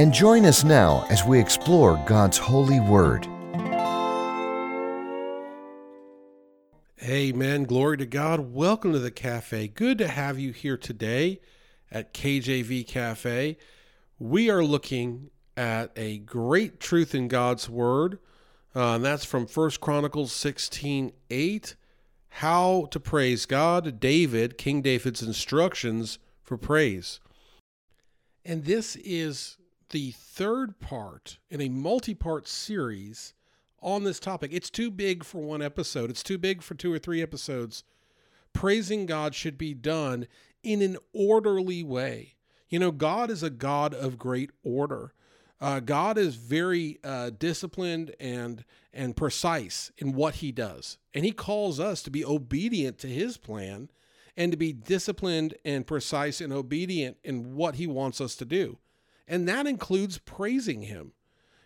and join us now as we explore God's holy word. Amen. Glory to God. Welcome to the cafe. Good to have you here today at KJV Cafe. We are looking at a great truth in God's word. Uh, and that's from First Chronicles 16 8. How to praise God. David, King David's instructions for praise. And this is the third part in a multi part series on this topic. It's too big for one episode, it's too big for two or three episodes. Praising God should be done in an orderly way. You know, God is a God of great order. Uh, God is very uh, disciplined and and precise in what He does, and He calls us to be obedient to His plan and to be disciplined and precise and obedient in what He wants us to do, and that includes praising Him.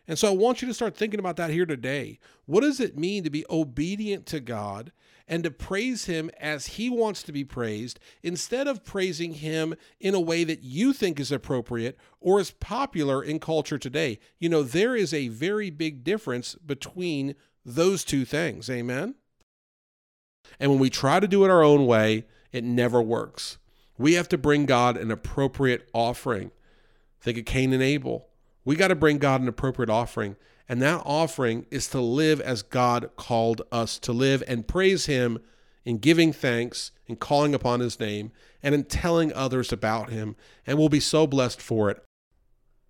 And so I want you to start thinking about that here today. What does it mean to be obedient to God and to praise Him as He wants to be praised instead of praising Him in a way that you think is appropriate or is popular in culture today? You know, there is a very big difference between those two things. Amen? And when we try to do it our own way, it never works. We have to bring God an appropriate offering. Think of Cain and Abel. We got to bring God an appropriate offering. And that offering is to live as God called us to live and praise Him in giving thanks, in calling upon His name, and in telling others about Him. And we'll be so blessed for it.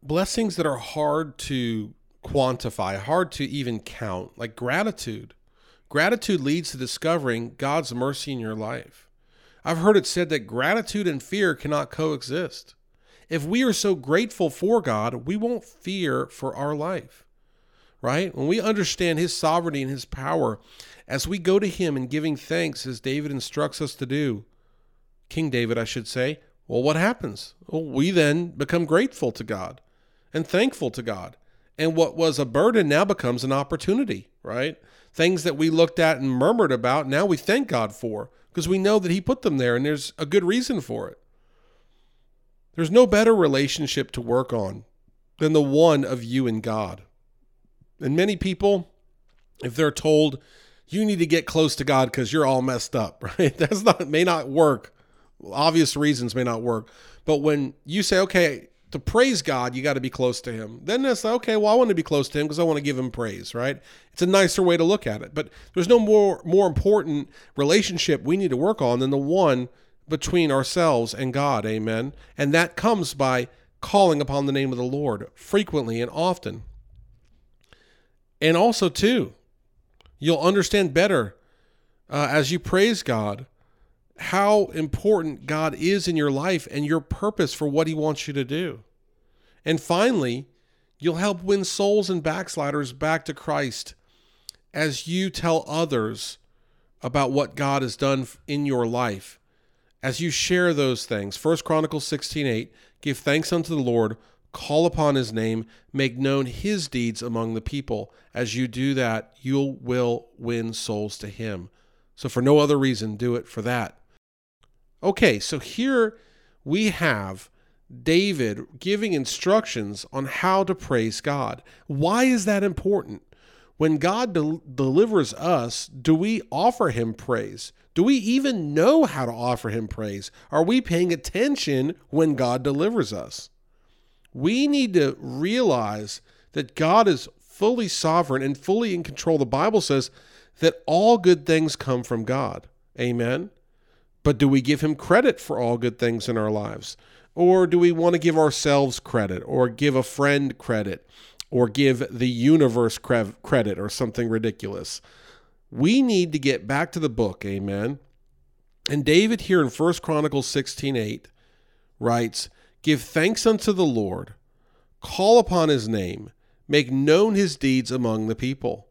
Blessings that are hard to quantify, hard to even count, like gratitude. Gratitude leads to discovering God's mercy in your life. I've heard it said that gratitude and fear cannot coexist. If we are so grateful for God, we won't fear for our life, right? When we understand His sovereignty and His power, as we go to Him in giving thanks, as David instructs us to do, King David, I should say, well, what happens? Well, we then become grateful to God and thankful to God. And what was a burden now becomes an opportunity, right? Things that we looked at and murmured about, now we thank God for because we know that He put them there and there's a good reason for it. There's no better relationship to work on than the one of you and God. And many people, if they're told you need to get close to God because you're all messed up, right? That's not may not work. Obvious reasons may not work. But when you say, okay, to praise God, you got to be close to Him. Then it's like, okay, well, I want to be close to Him because I want to give Him praise, right? It's a nicer way to look at it. But there's no more more important relationship we need to work on than the one between ourselves and God. Amen. And that comes by calling upon the name of the Lord frequently and often. And also, too, you'll understand better uh, as you praise God how important God is in your life and your purpose for what He wants you to do. And finally, you'll help win souls and backsliders back to Christ as you tell others about what God has done in your life as you share those things. 1 Chronicles 16:8, give thanks unto the Lord, call upon his name, make known his deeds among the people. As you do that, you will win souls to him. So for no other reason, do it for that. Okay, so here we have David giving instructions on how to praise God. Why is that important? When God del- delivers us, do we offer him praise? Do we even know how to offer him praise? Are we paying attention when God delivers us? We need to realize that God is fully sovereign and fully in control. The Bible says that all good things come from God. Amen. But do we give him credit for all good things in our lives? Or do we want to give ourselves credit or give a friend credit or give the universe credit or something ridiculous? We need to get back to the book, amen. And David here in 1 Chronicles 16:8 writes, "Give thanks unto the Lord, call upon his name, make known his deeds among the people.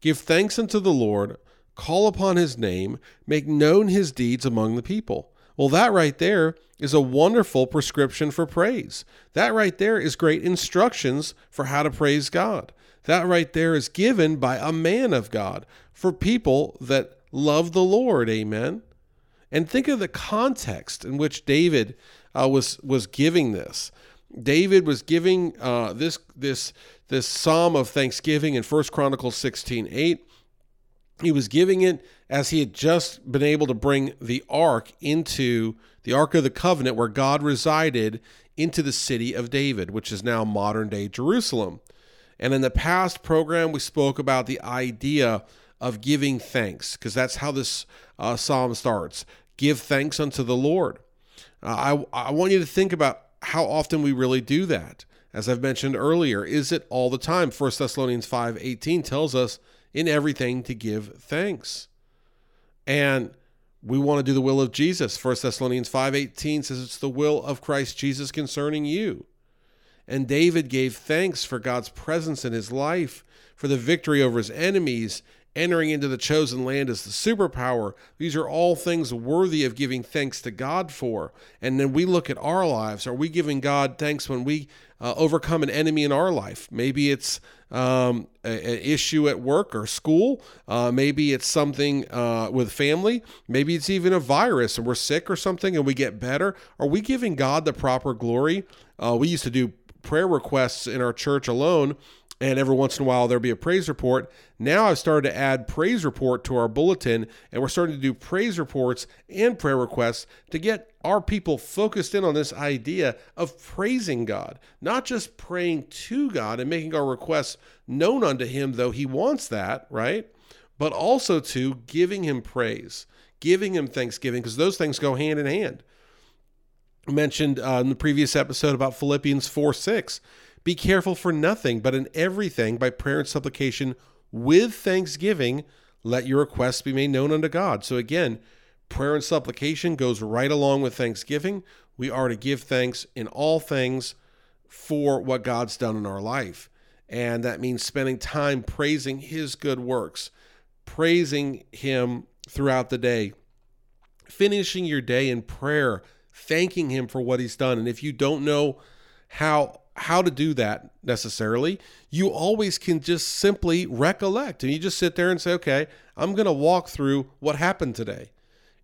Give thanks unto the Lord, call upon his name, make known his deeds among the people. Well, that right there is a wonderful prescription for praise. That right there is great instructions for how to praise God. That right there is given by a man of God for people that love the Lord. Amen. And think of the context in which David uh, was was giving this. David was giving uh, this this this psalm of thanksgiving in First Chronicles 16, 8. He was giving it as he had just been able to bring the ark into the Ark of the Covenant where God resided into the city of David, which is now modern day Jerusalem. And in the past program, we spoke about the idea of giving thanks, because that's how this uh, psalm starts. Give thanks unto the Lord. Uh, I, I want you to think about how often we really do that. As I've mentioned earlier, is it all the time? 1 Thessalonians 5:18 tells us in everything to give thanks. And we want to do the will of Jesus. 1 Thessalonians 5:18 says it's the will of Christ Jesus concerning you. And David gave thanks for God's presence in his life, for the victory over his enemies, entering into the chosen land as the superpower. These are all things worthy of giving thanks to God for. And then we look at our lives. Are we giving God thanks when we uh, overcome an enemy in our life? Maybe it's um, an issue at work or school. Uh, maybe it's something uh, with family. Maybe it's even a virus and we're sick or something and we get better. Are we giving God the proper glory? Uh, we used to do prayer requests in our church alone and every once in a while there'll be a praise report. Now I've started to add praise report to our bulletin, and we're starting to do praise reports and prayer requests to get our people focused in on this idea of praising God, not just praying to God and making our requests known unto Him, though He wants that, right? But also to giving Him praise, giving Him thanksgiving, because those things go hand in hand. I mentioned uh, in the previous episode about Philippians 4 6 be careful for nothing, but in everything, by prayer and supplication with thanksgiving, let your requests be made known unto God. So again, prayer and supplication goes right along with thanksgiving. We are to give thanks in all things for what God's done in our life. And that means spending time praising his good works, praising him throughout the day, finishing your day in prayer, thanking him for what he's done. And if you don't know how how to do that necessarily. You always can just simply recollect and you just sit there and say, okay, I'm going to walk through what happened today.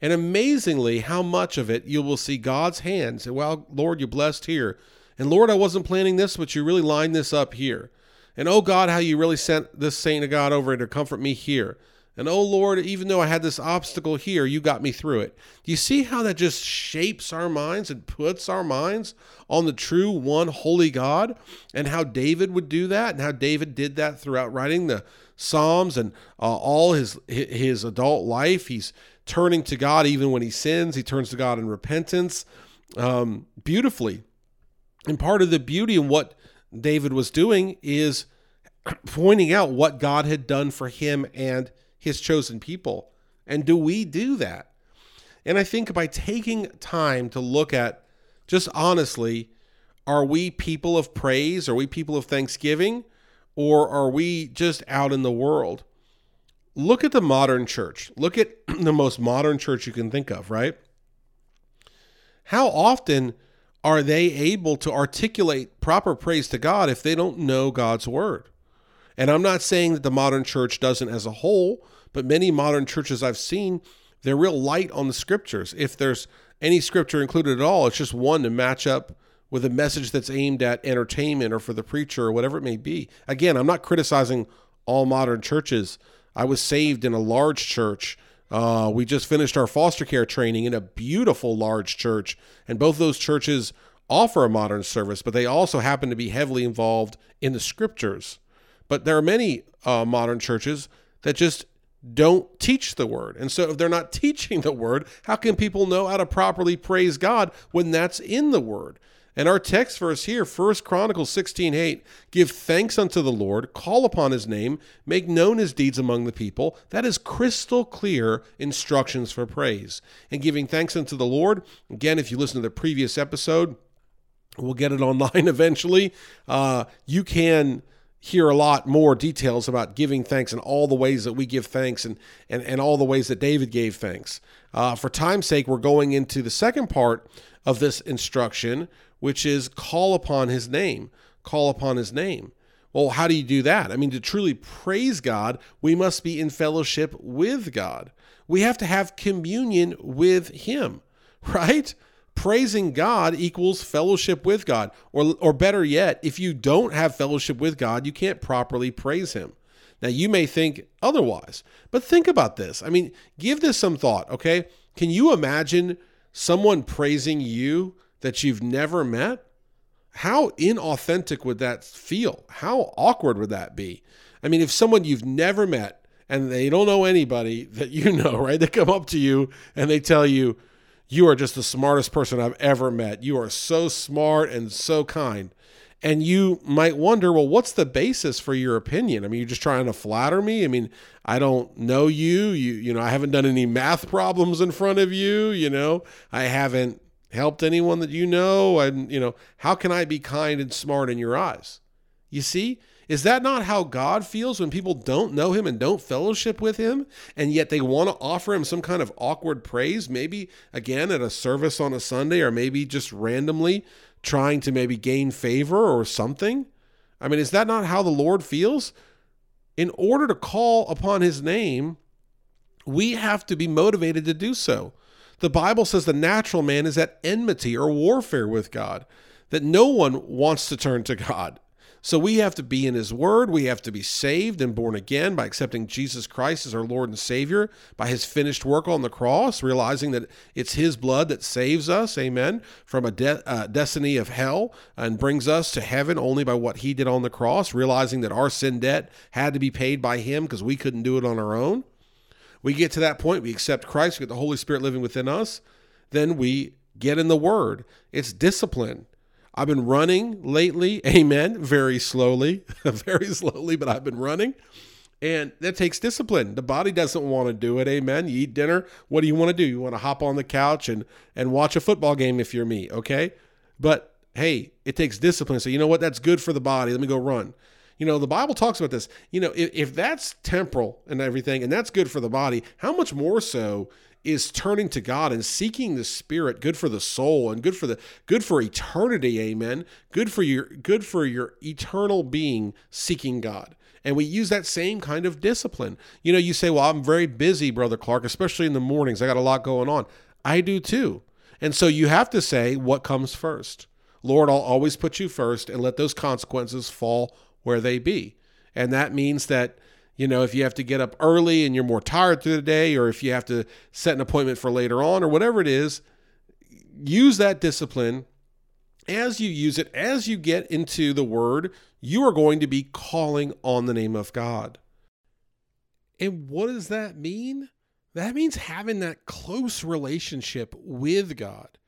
And amazingly, how much of it you will see God's hands. And well, Lord, you blessed here. And Lord, I wasn't planning this, but you really lined this up here. And oh God, how you really sent this saint of God over to comfort me here. And oh Lord, even though I had this obstacle here, you got me through it. Do you see how that just shapes our minds and puts our minds on the true one holy God? And how David would do that, and how David did that throughout writing the Psalms and uh, all his his adult life. He's turning to God even when he sins. He turns to God in repentance, um, beautifully. And part of the beauty in what David was doing is pointing out what God had done for him and his chosen people. And do we do that? And I think by taking time to look at just honestly, are we people of praise? Are we people of thanksgiving? Or are we just out in the world? Look at the modern church. Look at the most modern church you can think of, right? How often are they able to articulate proper praise to God if they don't know God's word? And I'm not saying that the modern church doesn't as a whole, but many modern churches I've seen, they're real light on the scriptures. If there's any scripture included at all, it's just one to match up with a message that's aimed at entertainment or for the preacher or whatever it may be. Again, I'm not criticizing all modern churches. I was saved in a large church. Uh, we just finished our foster care training in a beautiful large church, and both those churches offer a modern service, but they also happen to be heavily involved in the scriptures. But there are many uh, modern churches that just don't teach the word. And so if they're not teaching the word, how can people know how to properly praise God when that's in the word? And our text verse here, 1 Chronicles 16 8, give thanks unto the Lord, call upon his name, make known his deeds among the people. That is crystal clear instructions for praise. And giving thanks unto the Lord, again, if you listen to the previous episode, we'll get it online eventually. Uh, you can hear a lot more details about giving thanks and all the ways that we give thanks and, and, and all the ways that David gave thanks. Uh, for time's sake, we're going into the second part of this instruction, which is call upon his name. Call upon his name. Well, how do you do that? I mean, to truly praise God, we must be in fellowship with God. We have to have communion with him, right? Praising God equals fellowship with God. Or, or better yet, if you don't have fellowship with God, you can't properly praise Him. Now, you may think otherwise, but think about this. I mean, give this some thought, okay? Can you imagine someone praising you that you've never met? How inauthentic would that feel? How awkward would that be? I mean, if someone you've never met and they don't know anybody that you know, right? They come up to you and they tell you, you are just the smartest person I've ever met. You are so smart and so kind. And you might wonder, well, what's the basis for your opinion? I mean, you're just trying to flatter me. I mean, I don't know you. You, you know, I haven't done any math problems in front of you. You know, I haven't helped anyone that you know. And, you know, how can I be kind and smart in your eyes? You see, is that not how God feels when people don't know him and don't fellowship with him, and yet they want to offer him some kind of awkward praise, maybe again at a service on a Sunday, or maybe just randomly trying to maybe gain favor or something? I mean, is that not how the Lord feels? In order to call upon his name, we have to be motivated to do so. The Bible says the natural man is at enmity or warfare with God, that no one wants to turn to God. So we have to be in His Word. We have to be saved and born again by accepting Jesus Christ as our Lord and Savior, by His finished work on the cross, realizing that it's His blood that saves us, amen, from a de- uh, destiny of hell and brings us to heaven only by what He did on the cross, realizing that our sin debt had to be paid by Him because we couldn't do it on our own. We get to that point, we accept Christ, we get the Holy Spirit living within us, then we get in the Word. It's discipline. I've been running lately, amen, very slowly, very slowly, but I've been running. And that takes discipline. The body doesn't want to do it, amen. You eat dinner, what do you want to do? You want to hop on the couch and and watch a football game if you're me, okay? But hey, it takes discipline. So you know what? That's good for the body. Let me go run. You know, the Bible talks about this. You know, if, if that's temporal and everything, and that's good for the body, how much more so is turning to God and seeking the spirit good for the soul and good for the good for eternity amen. Good for your good for your eternal being seeking God. And we use that same kind of discipline. You know you say well I'm very busy brother Clark especially in the mornings. I got a lot going on. I do too. And so you have to say what comes first. Lord I'll always put you first and let those consequences fall where they be. And that means that you know, if you have to get up early and you're more tired through the day, or if you have to set an appointment for later on, or whatever it is, use that discipline. As you use it, as you get into the word, you are going to be calling on the name of God. And what does that mean? That means having that close relationship with God.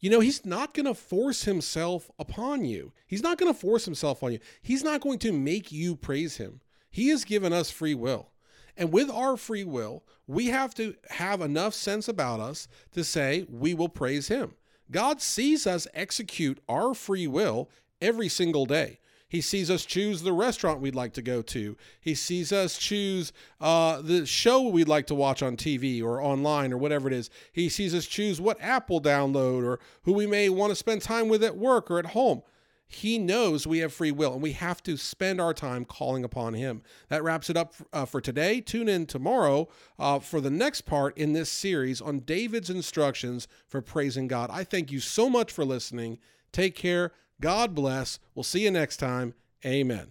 You know, He's not going to force Himself upon you. He's not going to force Himself on you. He's not going to make you praise Him. He has given us free will. And with our free will, we have to have enough sense about us to say we will praise Him. God sees us execute our free will every single day. He sees us choose the restaurant we'd like to go to. He sees us choose uh, the show we'd like to watch on TV or online or whatever it is. He sees us choose what app we'll download or who we may want to spend time with at work or at home. He knows we have free will and we have to spend our time calling upon Him. That wraps it up uh, for today. Tune in tomorrow uh, for the next part in this series on David's instructions for praising God. I thank you so much for listening. Take care. God bless. We'll see you next time. Amen.